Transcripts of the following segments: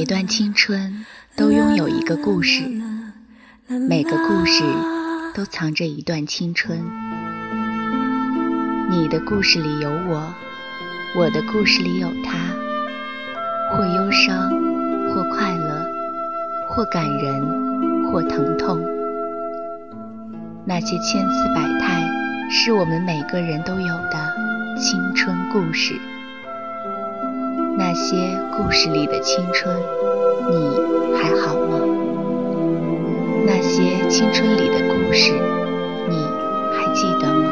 每段青春都拥有一个故事，每个故事都藏着一段青春。你的故事里有我，我的故事里有他，或忧伤，或快乐，或感人，或疼痛。那些千姿百态，是我们每个人都有的青春故事。那些故事里的青春，你还好吗？那些青春里的故事，你还记得吗？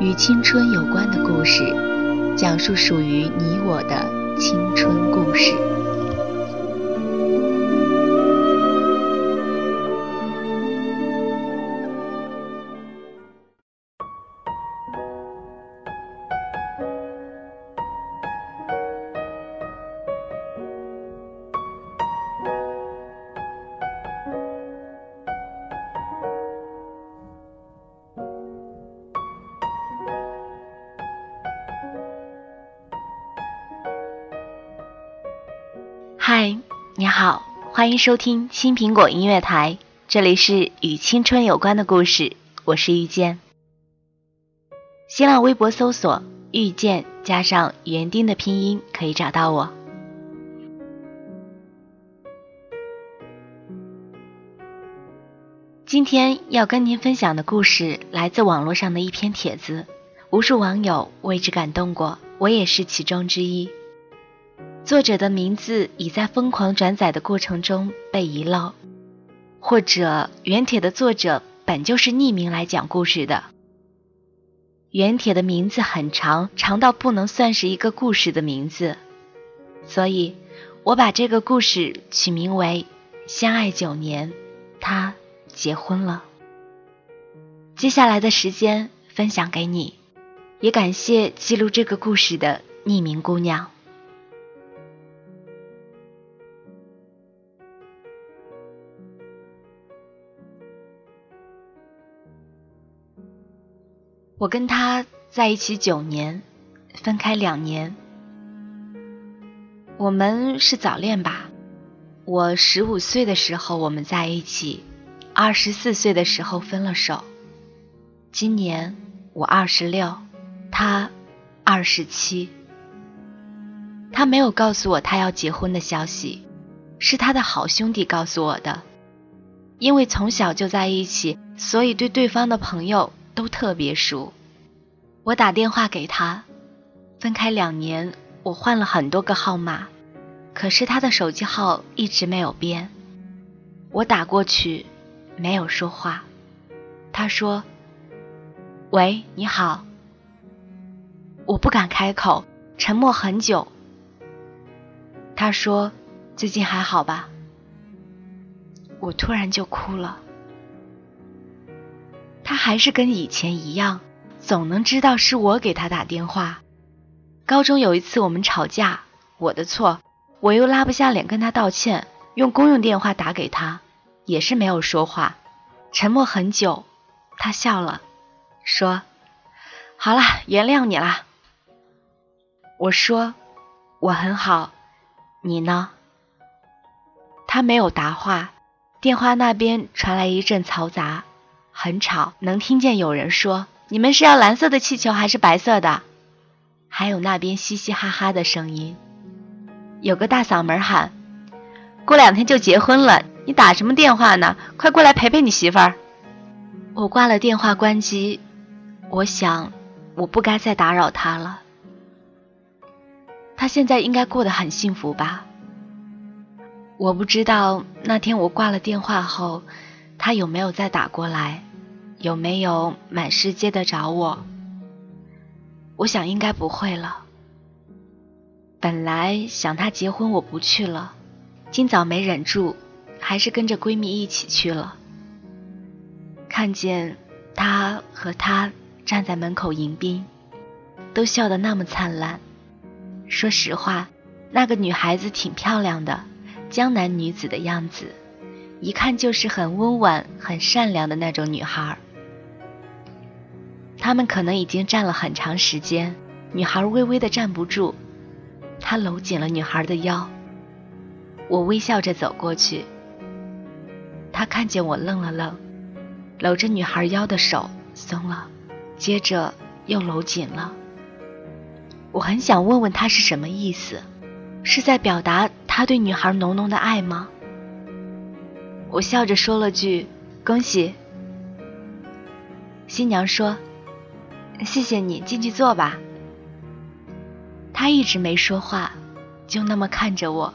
与青春有关的故事，讲述属于你我的青春故事。你好，欢迎收听新苹果音乐台，这里是与青春有关的故事，我是遇见。新浪微博搜索“遇见”加上园丁的拼音，可以找到我。今天要跟您分享的故事来自网络上的一篇帖子，无数网友为之感动过，我也是其中之一。作者的名字已在疯狂转载的过程中被遗漏，或者原帖的作者本就是匿名来讲故事的。原帖的名字很长，长到不能算是一个故事的名字，所以我把这个故事取名为《相爱九年，他结婚了》。接下来的时间分享给你，也感谢记录这个故事的匿名姑娘。我跟他在一起九年，分开两年。我们是早恋吧？我十五岁的时候我们在一起，二十四岁的时候分了手。今年我二十六，他二十七。他没有告诉我他要结婚的消息，是他的好兄弟告诉我的。因为从小就在一起，所以对对方的朋友。都特别熟，我打电话给他，分开两年，我换了很多个号码，可是他的手机号一直没有变。我打过去，没有说话。他说：“喂，你好。”我不敢开口，沉默很久。他说：“最近还好吧？”我突然就哭了。他还是跟以前一样，总能知道是我给他打电话。高中有一次我们吵架，我的错，我又拉不下脸跟他道歉，用公用电话打给他，也是没有说话，沉默很久。他笑了，说：“好了，原谅你了。”我说：“我很好，你呢？”他没有答话，电话那边传来一阵嘈杂。很吵，能听见有人说：“你们是要蓝色的气球还是白色的？”还有那边嘻嘻哈哈的声音。有个大嗓门喊：“过两天就结婚了，你打什么电话呢？快过来陪陪你媳妇儿！”我挂了电话，关机。我想，我不该再打扰他了。他现在应该过得很幸福吧？我不知道那天我挂了电话后，他有没有再打过来。有没有满世界的找我？我想应该不会了。本来想他结婚我不去了，今早没忍住，还是跟着闺蜜一起去了。看见他和她站在门口迎宾，都笑得那么灿烂。说实话，那个女孩子挺漂亮的，江南女子的样子，一看就是很温婉、很善良的那种女孩。他们可能已经站了很长时间，女孩微微的站不住，他搂紧了女孩的腰，我微笑着走过去。他看见我愣了愣，搂着女孩腰的手松了，接着又搂紧了。我很想问问他是什么意思，是在表达他对女孩浓浓的爱吗？我笑着说了句：“恭喜。”新娘说：“谢谢你，进去坐吧。”他一直没说话，就那么看着我。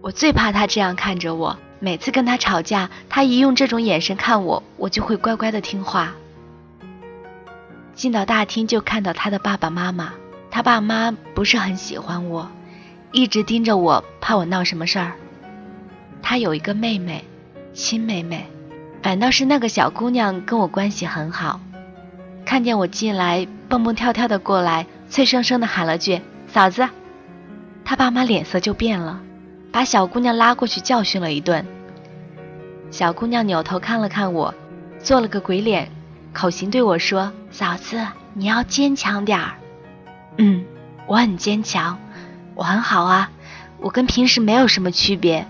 我最怕他这样看着我，每次跟他吵架，他一用这种眼神看我，我就会乖乖的听话。进到大厅就看到他的爸爸妈妈，他爸妈不是很喜欢我，一直盯着我，怕我闹什么事儿。他有一个妹妹，亲妹妹。反倒是那个小姑娘跟我关系很好，看见我进来，蹦蹦跳跳的过来，脆生生的喊了句“嫂子”，她爸妈脸色就变了，把小姑娘拉过去教训了一顿。小姑娘扭头看了看我，做了个鬼脸，口型对我说：“嫂子，你要坚强点儿。”“嗯，我很坚强，我很好啊，我跟平时没有什么区别。”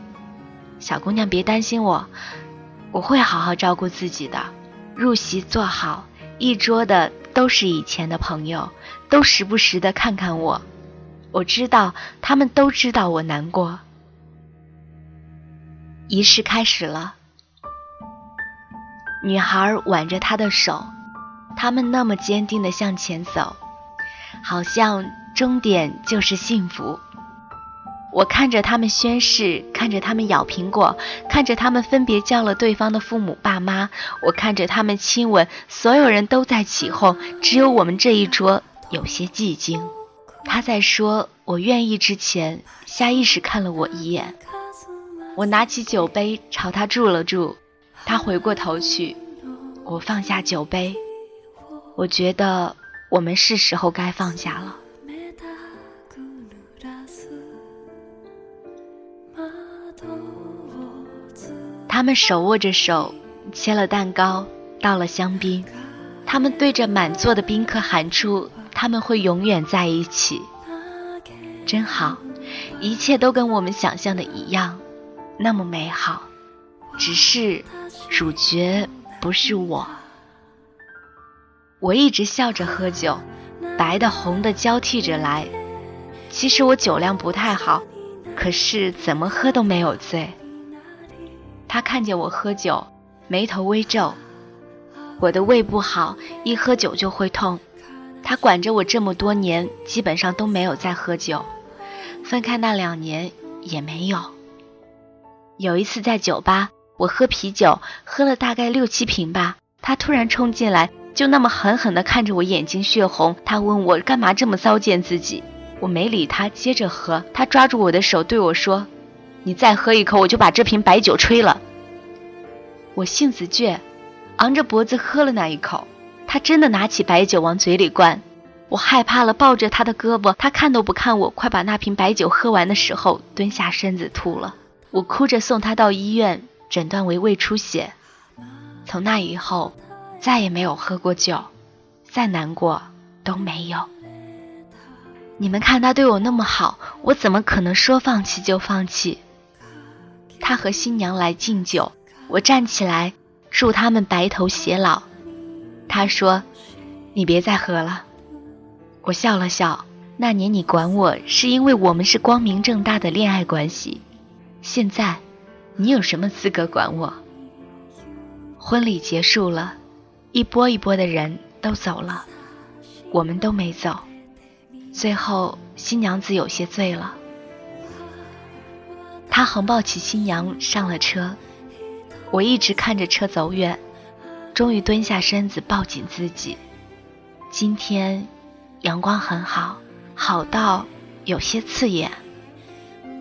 小姑娘别担心我。我会好好照顾自己的，入席坐好，一桌的都是以前的朋友，都时不时的看看我。我知道他们都知道我难过。仪式开始了，女孩挽着他的手，他们那么坚定的向前走，好像终点就是幸福。我看着他们宣誓，看着他们咬苹果，看着他们分别叫了对方的父母爸妈，我看着他们亲吻，所有人都在起哄，只有我们这一桌有些寂静。他在说“我愿意”之前，下意识看了我一眼。我拿起酒杯朝他注了注，他回过头去，我放下酒杯，我觉得我们是时候该放下了。他们手握着手，切了蛋糕，倒了香槟。他们对着满座的宾客喊出：“他们会永远在一起。”真好，一切都跟我们想象的一样，那么美好。只是主角不是我。我一直笑着喝酒，白的红的交替着来。其实我酒量不太好，可是怎么喝都没有醉。他看见我喝酒，眉头微皱。我的胃不好，一喝酒就会痛。他管着我这么多年，基本上都没有再喝酒。分开那两年也没有。有一次在酒吧，我喝啤酒，喝了大概六七瓶吧。他突然冲进来，就那么狠狠地看着我，眼睛血红。他问我干嘛这么糟践自己，我没理他，接着喝。他抓住我的手对我说。你再喝一口，我就把这瓶白酒吹了。我性子倔，昂着脖子喝了那一口。他真的拿起白酒往嘴里灌，我害怕了，抱着他的胳膊。他看都不看我，快把那瓶白酒喝完的时候，蹲下身子吐了。我哭着送他到医院，诊断为胃出血。从那以后，再也没有喝过酒，再难过都没有。你们看他对我那么好，我怎么可能说放弃就放弃？他和新娘来敬酒，我站起来祝他们白头偕老。他说：“你别再喝了。”我笑了笑。那年你管我是因为我们是光明正大的恋爱关系，现在你有什么资格管我？婚礼结束了，一波一波的人都走了，我们都没走。最后新娘子有些醉了。他横抱起新娘上了车，我一直看着车走远，终于蹲下身子抱紧自己。今天阳光很好，好到有些刺眼，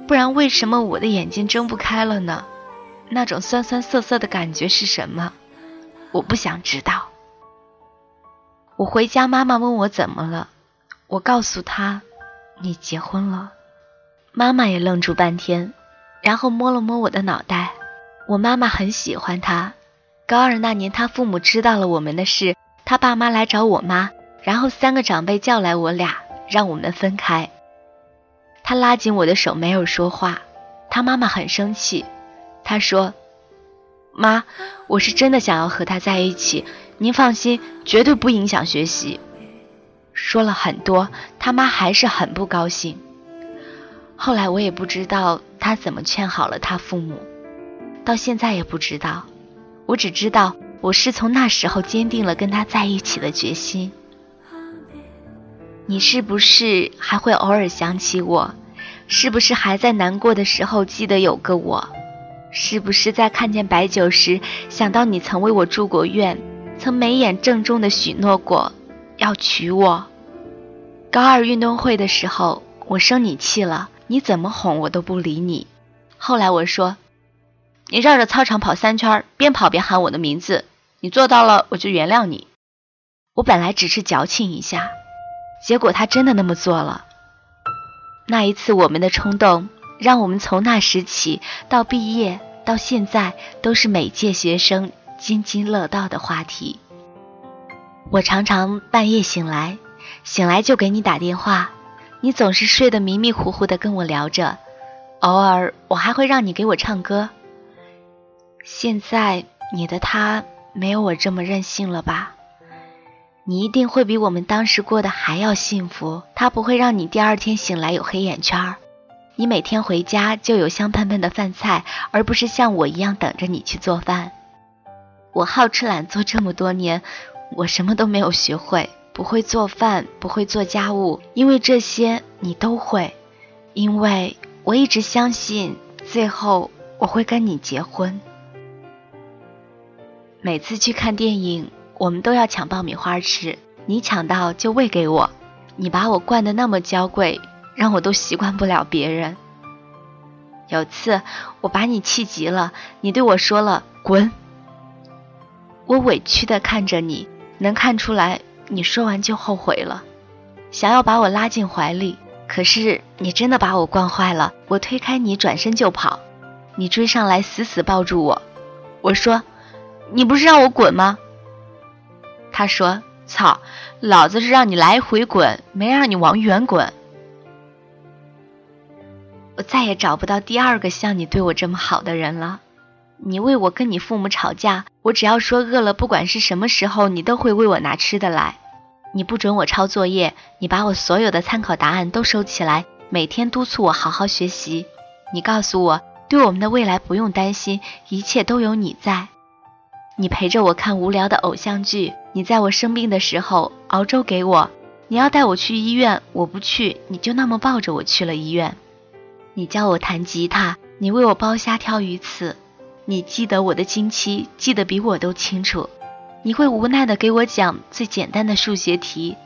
不然为什么我的眼睛睁不开了呢？那种酸酸涩涩的感觉是什么？我不想知道。我回家，妈妈问我怎么了，我告诉她，你结婚了。妈妈也愣住半天。然后摸了摸我的脑袋，我妈妈很喜欢他。高二那年，他父母知道了我们的事，他爸妈来找我妈，然后三个长辈叫来我俩，让我们分开。他拉紧我的手，没有说话。他妈妈很生气，他说：“妈，我是真的想要和他在一起，您放心，绝对不影响学习。”说了很多，他妈还是很不高兴。后来我也不知道他怎么劝好了他父母，到现在也不知道。我只知道，我是从那时候坚定了跟他在一起的决心。你是不是还会偶尔想起我？是不是还在难过的时候记得有个我？是不是在看见白酒时想到你曾为我住过院，曾眉眼郑重的许诺过要娶我？高二运动会的时候，我生你气了，你怎么哄我都不理你。后来我说。你绕着操场跑三圈，边跑边喊我的名字。你做到了，我就原谅你。我本来只是矫情一下，结果他真的那么做了。那一次我们的冲动，让我们从那时起到毕业到现在，都是每届学生津津乐道的话题。我常常半夜醒来，醒来就给你打电话，你总是睡得迷迷糊糊的跟我聊着，偶尔我还会让你给我唱歌。现在你的他没有我这么任性了吧？你一定会比我们当时过得还要幸福。他不会让你第二天醒来有黑眼圈，你每天回家就有香喷喷的饭菜，而不是像我一样等着你去做饭。我好吃懒做这么多年，我什么都没有学会，不会做饭，不会做家务，因为这些你都会，因为我一直相信，最后我会跟你结婚。每次去看电影，我们都要抢爆米花吃。你抢到就喂给我。你把我惯得那么娇贵，让我都习惯不了别人。有次我把你气急了，你对我说了“滚”。我委屈地看着你，能看出来你说完就后悔了，想要把我拉进怀里。可是你真的把我惯坏了。我推开你，转身就跑。你追上来，死死抱住我。我说。你不是让我滚吗？他说：“操，老子是让你来回滚，没让你往远滚。”我再也找不到第二个像你对我这么好的人了。你为我跟你父母吵架，我只要说饿了，不管是什么时候，你都会为我拿吃的来。你不准我抄作业，你把我所有的参考答案都收起来，每天督促我好好学习。你告诉我，对我们的未来不用担心，一切都有你在。你陪着我看无聊的偶像剧，你在我生病的时候熬粥给我。你要带我去医院，我不去，你就那么抱着我去了医院。你教我弹吉他，你为我剥虾挑鱼刺。你记得我的经期，记得比我都清楚。你会无奈的给我讲最简单的数学题。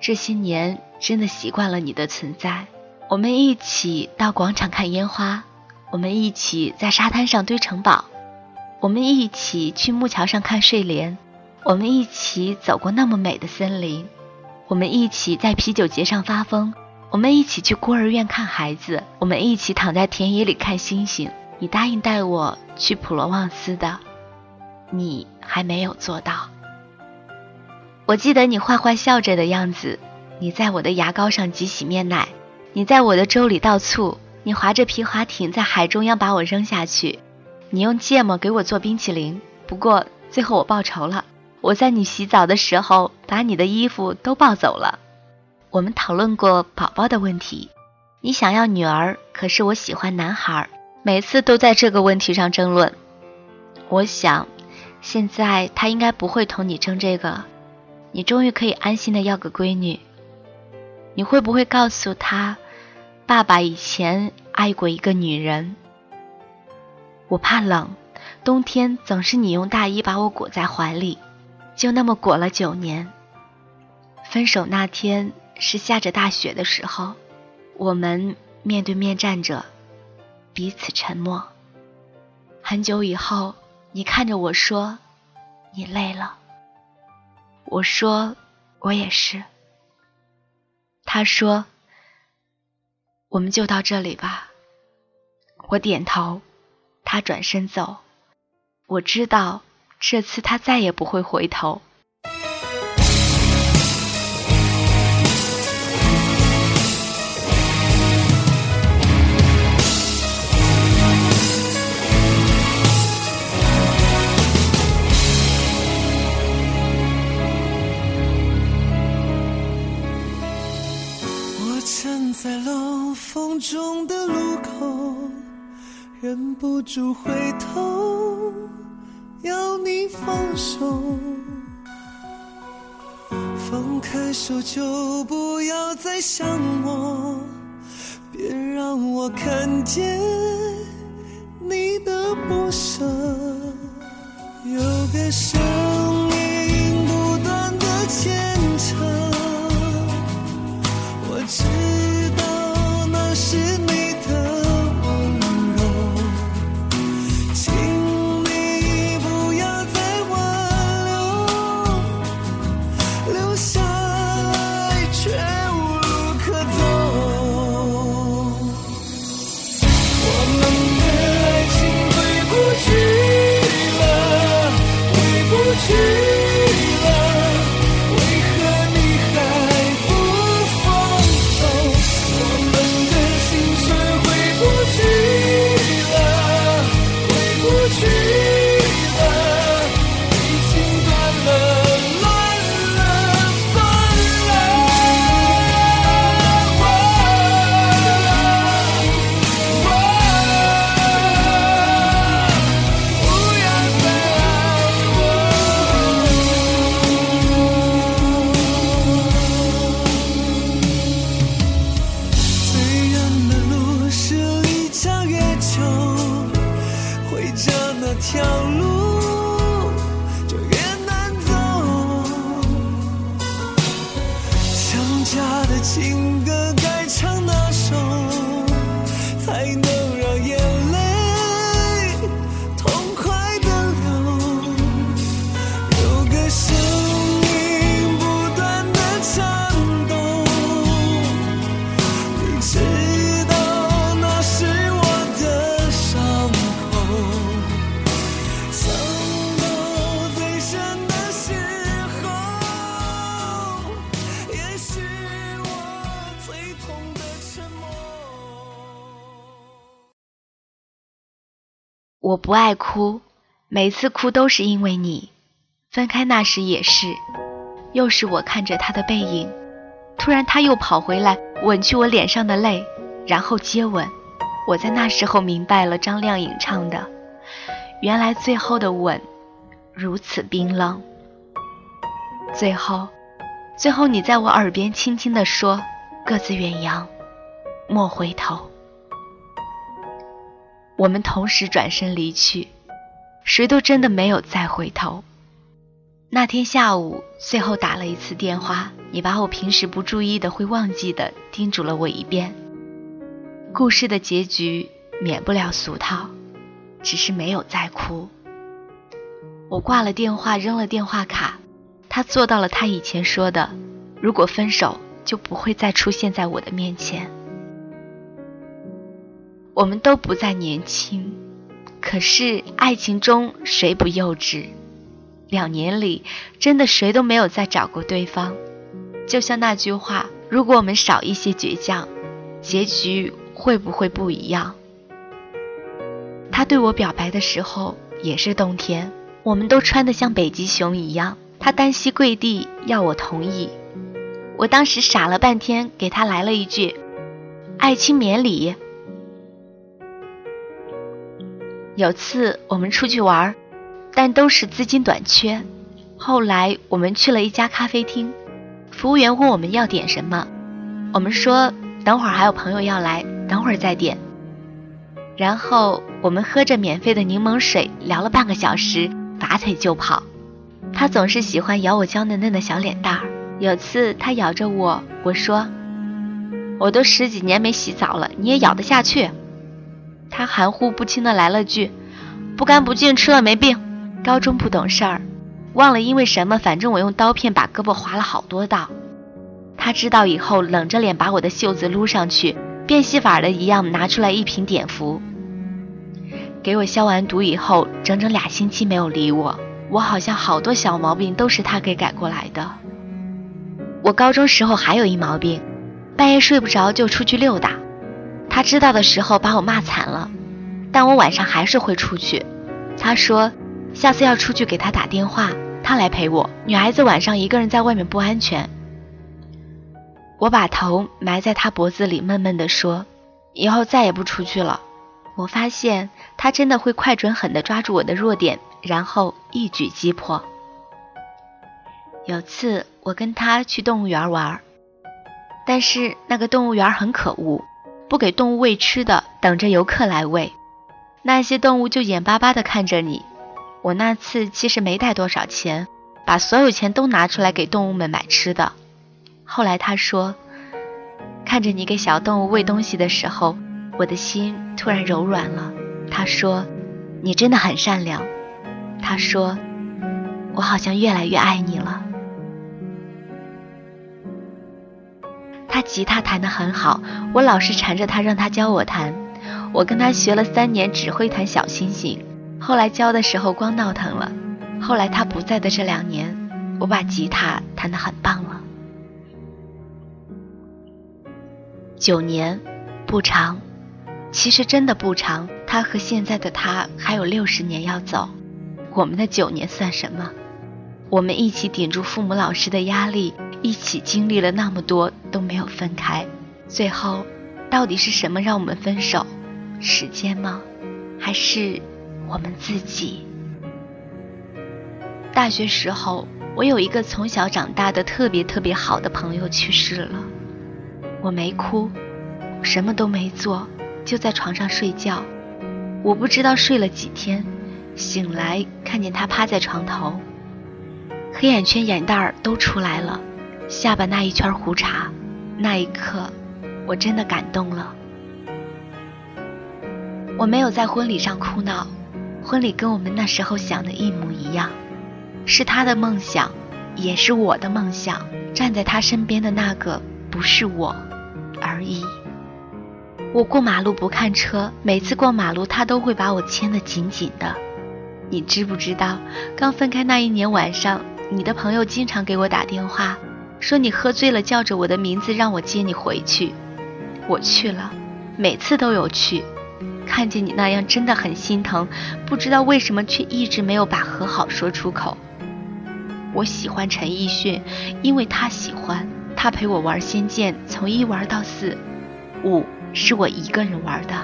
这些年真的习惯了你的存在。我们一起到广场看烟花，我们一起在沙滩上堆城堡。我们一起去木桥上看睡莲，我们一起走过那么美的森林，我们一起在啤酒节上发疯，我们一起去孤儿院看孩子，我们一起躺在田野里看星星。你答应带我去普罗旺斯的，你还没有做到。我记得你坏坏笑着的样子，你在我的牙膏上挤洗面奶，你在我的粥里倒醋，你划着皮划艇在海中央把我扔下去。你用芥末给我做冰淇淋，不过最后我报仇了。我在你洗澡的时候把你的衣服都抱走了。我们讨论过宝宝的问题，你想要女儿，可是我喜欢男孩，每次都在这个问题上争论。我想，现在他应该不会同你争这个，你终于可以安心的要个闺女。你会不会告诉他，爸爸以前爱过一个女人？我怕冷，冬天总是你用大衣把我裹在怀里，就那么裹了九年。分手那天是下着大雪的时候，我们面对面站着，彼此沉默。很久以后，你看着我说：“你累了。”我说：“我也是。”他说：“我们就到这里吧。”我点头。他转身走，我知道这次他再也不会回头。风中的路口，忍不住回头，要你放手。放开手就不要再想我，别让我看见你的不舍。有个声音不断的牵扯，我知是痛的沉默。我不爱哭，每次哭都是因为你。分开那时也是，又是我看着他的背影，突然他又跑回来，吻去我脸上的泪，然后接吻。我在那时候明白了张靓颖唱的，原来最后的吻如此冰冷。最后，最后你在我耳边轻轻地说：“各自远扬，莫回头。”我们同时转身离去，谁都真的没有再回头。那天下午，最后打了一次电话，你把我平时不注意的会忘记的叮嘱了我一遍。故事的结局免不了俗套，只是没有再哭。我挂了电话，扔了电话卡，他做到了他以前说的，如果分手就不会再出现在我的面前。我们都不再年轻，可是爱情中谁不幼稚？两年里，真的谁都没有再找过对方。就像那句话：“如果我们少一些倔强，结局会不会不一样？”他对我表白的时候也是冬天，我们都穿得像北极熊一样。他单膝跪地要我同意，我当时傻了半天，给他来了一句：“爱卿免礼。”有次我们出去玩，但都是资金短缺。后来我们去了一家咖啡厅，服务员问我们要点什么，我们说等会儿还有朋友要来，等会儿再点。然后我们喝着免费的柠檬水，聊了半个小时，拔腿就跑。他总是喜欢咬我娇嫩嫩的小脸蛋儿。有次他咬着我，我说：“我都十几年没洗澡了，你也咬得下去？”他含糊不清的来了句：“不干不净，吃了没病。”高中不懂事儿，忘了因为什么，反正我用刀片把胳膊划了好多道。他知道以后，冷着脸把我的袖子撸上去，变戏法的一样拿出来一瓶碘伏，给我消完毒以后，整整俩星期没有理我。我好像好多小毛病都是他给改过来的。我高中时候还有一毛病，半夜睡不着就出去溜达。他知道的时候把我骂惨了，但我晚上还是会出去。他说，下次要出去给他打电话，他来陪我。女孩子晚上一个人在外面不安全。我把头埋在他脖子里，闷闷地说：“以后再也不出去了。”我发现他真的会快准狠地抓住我的弱点，然后一举击破。有次我跟他去动物园玩，但是那个动物园很可恶，不给动物喂吃的，等着游客来喂。那些动物就眼巴巴地看着你。我那次其实没带多少钱，把所有钱都拿出来给动物们买吃的。后来他说，看着你给小动物喂东西的时候，我的心突然柔软了。他说，你真的很善良。他说，我好像越来越爱你了。他吉他弹得很好，我老是缠着他让他教我弹。我跟他学了三年，只会弹小星星。后来教的时候光闹腾了。后来他不在的这两年，我把吉他弹得很棒了。九年，不长，其实真的不长。他和现在的他还有六十年要走，我们的九年算什么？我们一起顶住父母老师的压力，一起经历了那么多都没有分开。最后，到底是什么让我们分手？时间吗？还是我们自己？大学时候，我有一个从小长大的特别特别好的朋友去世了。我没哭，什么都没做，就在床上睡觉。我不知道睡了几天，醒来看见他趴在床头，黑眼圈、眼袋儿都出来了，下巴那一圈胡茬。那一刻，我真的感动了。我没有在婚礼上哭闹，婚礼跟我们那时候想的一模一样，是他的梦想，也是我的梦想。站在他身边的那个不是我。而已。我过马路不看车，每次过马路他都会把我牵得紧紧的。你知不知道，刚分开那一年晚上，你的朋友经常给我打电话，说你喝醉了，叫着我的名字让我接你回去。我去了，每次都有去。看见你那样，真的很心疼。不知道为什么，却一直没有把和好说出口。我喜欢陈奕迅，因为他喜欢。他陪我玩《仙剑》，从一玩到四，五是我一个人玩的。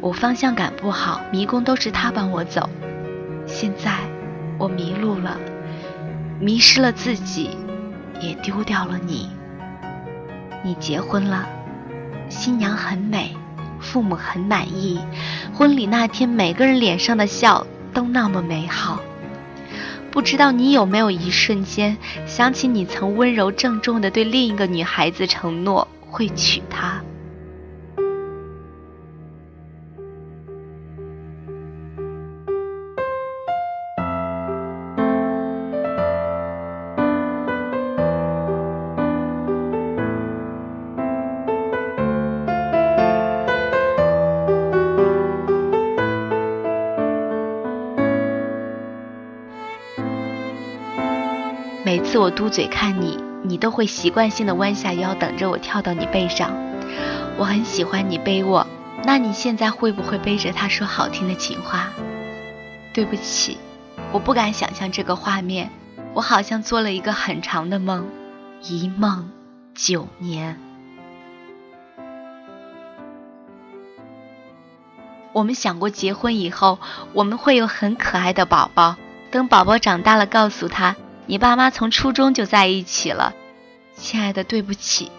我方向感不好，迷宫都是他帮我走。现在我迷路了，迷失了自己，也丢掉了你。你结婚了，新娘很美，父母很满意。婚礼那天，每个人脸上的笑都那么美好。不知道你有没有一瞬间想起你曾温柔郑重地对另一个女孩子承诺会娶她？次我嘟嘴看你，你都会习惯性的弯下腰，等着我跳到你背上。我很喜欢你背我，那你现在会不会背着他说好听的情话？对不起，我不敢想象这个画面。我好像做了一个很长的梦，一梦九年。我们想过结婚以后，我们会有很可爱的宝宝。等宝宝长大了，告诉他。你爸妈从初中就在一起了，亲爱的，对不起，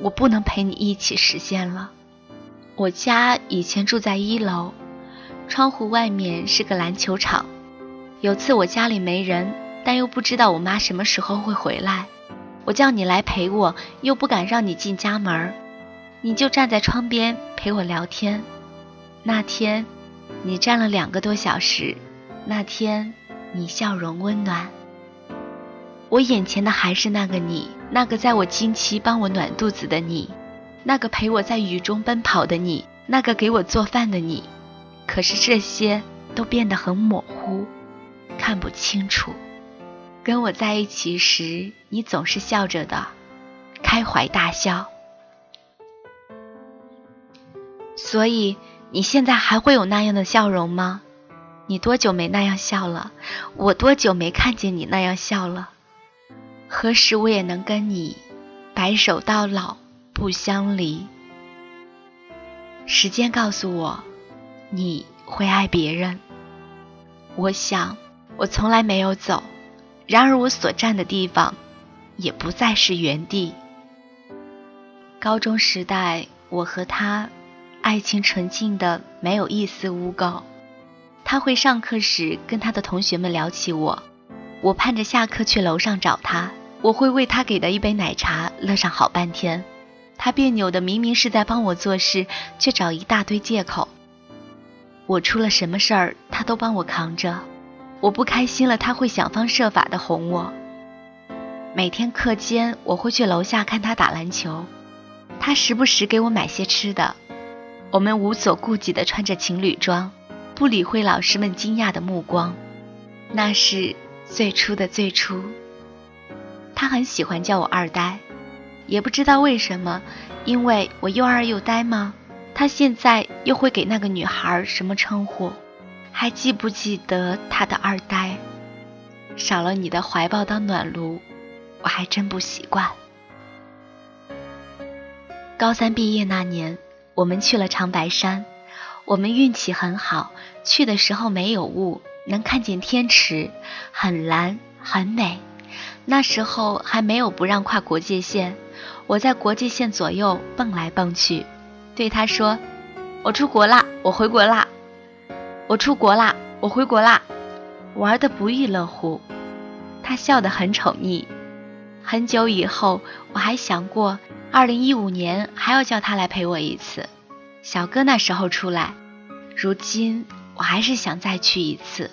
我不能陪你一起实现了。我家以前住在一楼，窗户外面是个篮球场。有次我家里没人，但又不知道我妈什么时候会回来，我叫你来陪我，又不敢让你进家门，你就站在窗边陪我聊天。那天，你站了两个多小时。那天，你笑容温暖。我眼前的还是那个你，那个在我经期帮我暖肚子的你，那个陪我在雨中奔跑的你，那个给我做饭的你。可是这些都变得很模糊，看不清楚。跟我在一起时，你总是笑着的，开怀大笑。所以你现在还会有那样的笑容吗？你多久没那样笑了？我多久没看见你那样笑了？何时我也能跟你白首到老，不相离。时间告诉我，你会爱别人。我想，我从来没有走，然而我所站的地方，也不再是原地。高中时代，我和他，爱情纯净的没有一丝污垢。他会上课时跟他的同学们聊起我，我盼着下课去楼上找他。我会为他给的一杯奶茶乐上好半天。他别扭的明明是在帮我做事，却找一大堆借口。我出了什么事儿，他都帮我扛着。我不开心了，他会想方设法的哄我。每天课间，我会去楼下看他打篮球。他时不时给我买些吃的，我们无所顾忌地穿着情侣装，不理会老师们惊讶的目光。那是最初的最初。他很喜欢叫我二呆，也不知道为什么，因为我又二又呆吗？他现在又会给那个女孩什么称呼？还记不记得他的二呆？少了你的怀抱当暖炉，我还真不习惯。高三毕业那年，我们去了长白山。我们运气很好，去的时候没有雾，能看见天池，很蓝，很美。那时候还没有不让跨国界线，我在国界线左右蹦来蹦去，对他说：“我出国啦，我回国啦，我出国啦，我回国啦。”玩得不亦乐乎。他笑得很宠溺。很久以后，我还想过。二零一五年还要叫他来陪我一次，小哥那时候出来，如今我还是想再去一次。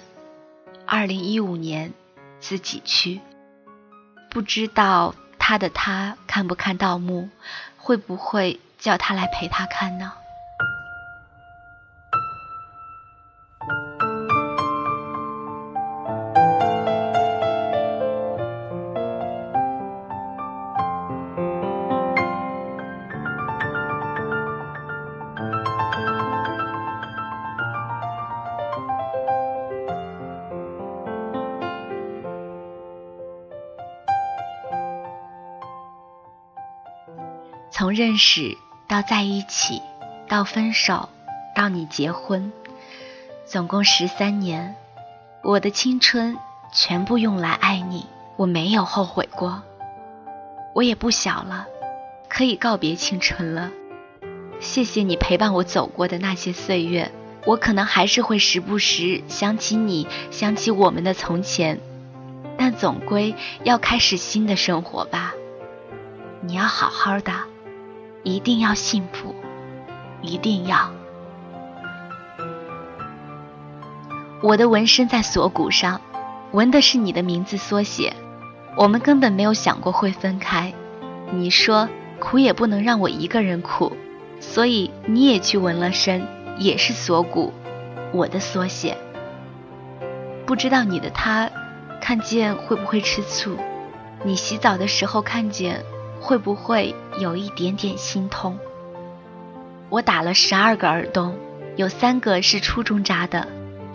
二零一五年自己去，不知道他的他看不看盗墓，会不会叫他来陪他看呢？认识到在一起，到分手，到你结婚，总共十三年，我的青春全部用来爱你，我没有后悔过。我也不小了，可以告别青春了。谢谢你陪伴我走过的那些岁月，我可能还是会时不时想起你，想起我们的从前，但总归要开始新的生活吧。你要好好的。一定要幸福，一定要。我的纹身在锁骨上，纹的是你的名字缩写。我们根本没有想过会分开。你说苦也不能让我一个人苦，所以你也去纹了身，也是锁骨，我的缩写。不知道你的他看见会不会吃醋？你洗澡的时候看见。会不会有一点点心痛？我打了十二个耳洞，有三个是初中扎的，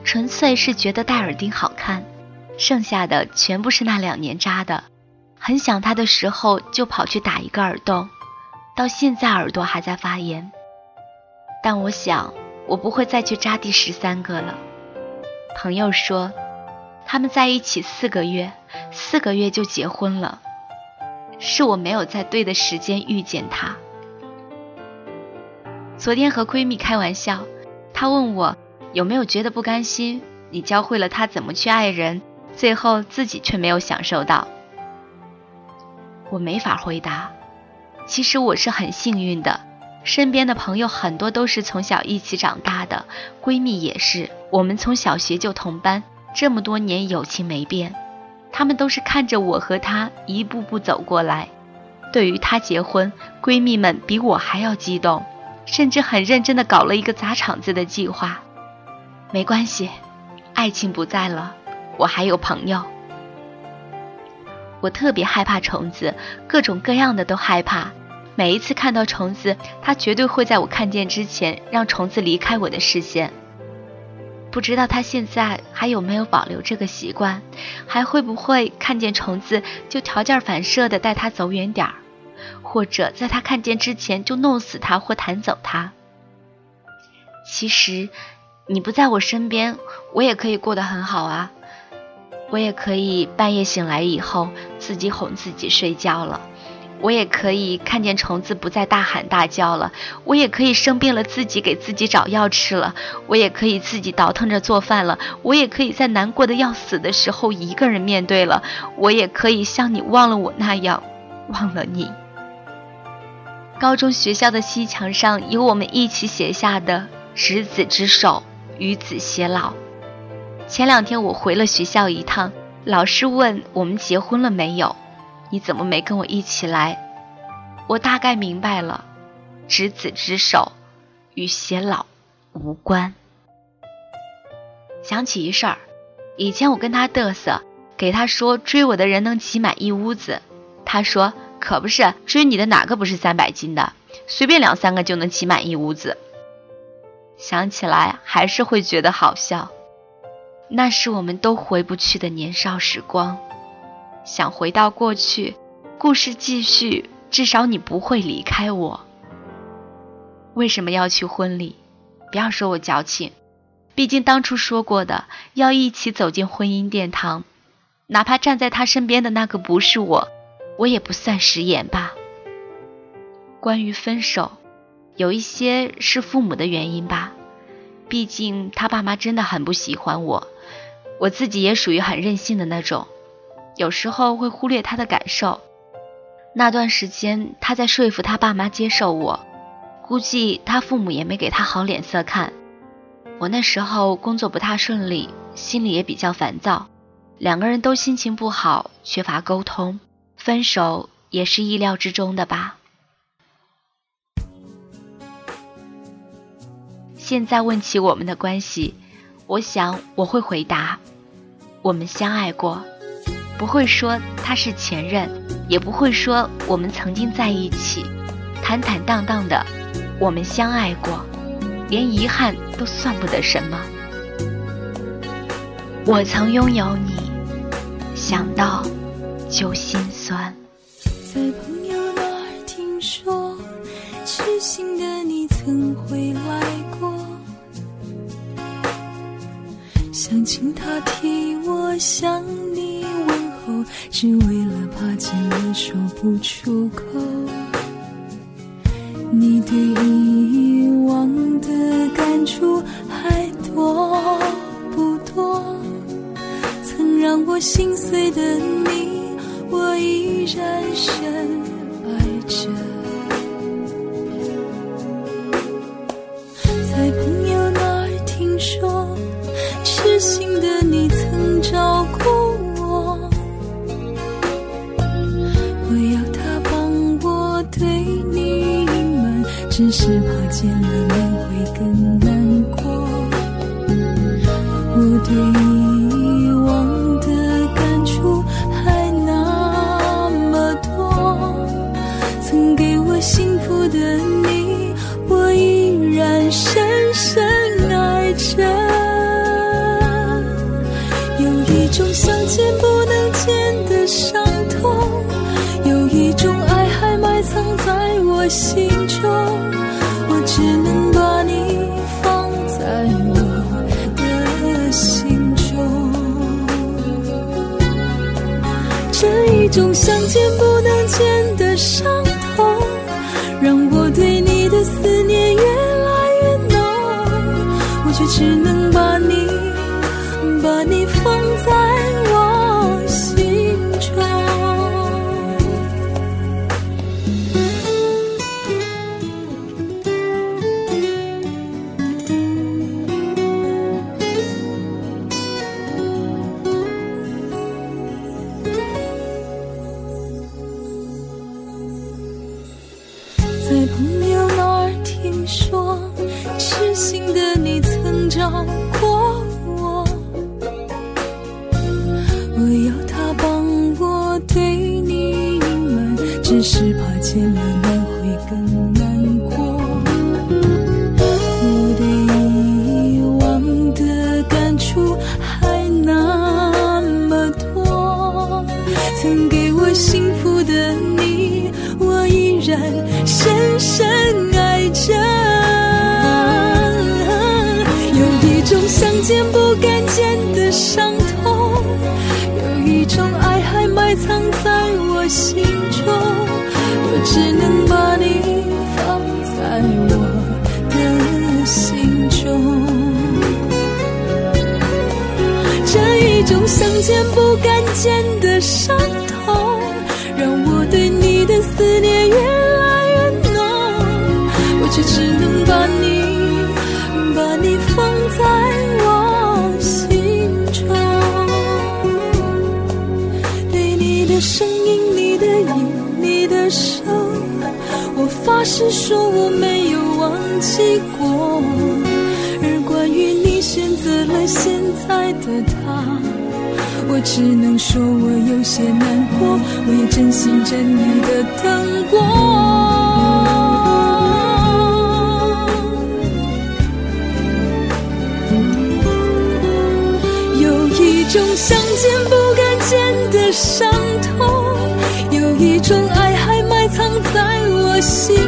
纯粹是觉得戴耳钉好看，剩下的全部是那两年扎的。很想他的时候就跑去打一个耳洞，到现在耳朵还在发炎。但我想，我不会再去扎第十三个了。朋友说，他们在一起四个月，四个月就结婚了。是我没有在对的时间遇见他。昨天和闺蜜开玩笑，她问我有没有觉得不甘心，你教会了她怎么去爱人，最后自己却没有享受到。我没法回答。其实我是很幸运的，身边的朋友很多都是从小一起长大的，闺蜜也是，我们从小学就同班，这么多年友情没变。他们都是看着我和他一步步走过来，对于他结婚，闺蜜们比我还要激动，甚至很认真的搞了一个砸场子的计划。没关系，爱情不在了，我还有朋友。我特别害怕虫子，各种各样的都害怕。每一次看到虫子，他绝对会在我看见之前让虫子离开我的视线。不知道他现在还有没有保留这个习惯，还会不会看见虫子就条件反射的带他走远点儿？或者在他看见之前就弄死他或弹走他。其实，你不在我身边，我也可以过得很好啊。我也可以半夜醒来以后自己哄自己睡觉了，我也可以看见虫子不再大喊大叫了，我也可以生病了自己给自己找药吃了，我也可以自己倒腾着做饭了，我也可以在难过的要死的时候一个人面对了，我也可以像你忘了我那样忘了你。高中学校的西墙上有我们一起写下的。执子之手，与子偕老。前两天我回了学校一趟，老师问我们结婚了没有？你怎么没跟我一起来？我大概明白了，执子之手，与偕老无关。想起一事儿，以前我跟他嘚瑟，给他说追我的人能挤满一屋子，他说可不是，追你的哪个不是三百斤的？随便两三个就能挤满一屋子。想起来还是会觉得好笑，那是我们都回不去的年少时光。想回到过去，故事继续，至少你不会离开我。为什么要去婚礼？不要说我矫情，毕竟当初说过的要一起走进婚姻殿堂，哪怕站在他身边的那个不是我，我也不算食言吧。关于分手。有一些是父母的原因吧，毕竟他爸妈真的很不喜欢我，我自己也属于很任性的那种，有时候会忽略他的感受。那段时间他在说服他爸妈接受我，估计他父母也没给他好脸色看。我那时候工作不太顺利，心里也比较烦躁，两个人都心情不好，缺乏沟通，分手也是意料之中的吧。现在问起我们的关系，我想我会回答：我们相爱过，不会说他是前任，也不会说我们曾经在一起，坦坦荡荡的，我们相爱过，连遗憾都算不得什么。我曾拥有你，想到就心酸。在朋友那儿听说，痴心的你曾回来过。想请他替我想，只为了怕见面说不出口。你对以往的感触还多不多？曾让我心碎的种相见不能见的伤痛，有一种爱还埋藏在我心中。我只能把你放在我的心中，这一种相见不能见的伤痛，让我对你的思念越来越浓，我却只能见不敢见的伤痛，让我对你的思念越来越浓，我却只能把你，把你放在我心中。对你的声音，你的影，你的手，我发誓说我没有忘记过。而关于你选择了现在的他，我只能说我有些难过我也真心真意的等过。有一种想见不敢见的伤痛有一种爱还埋藏在我心。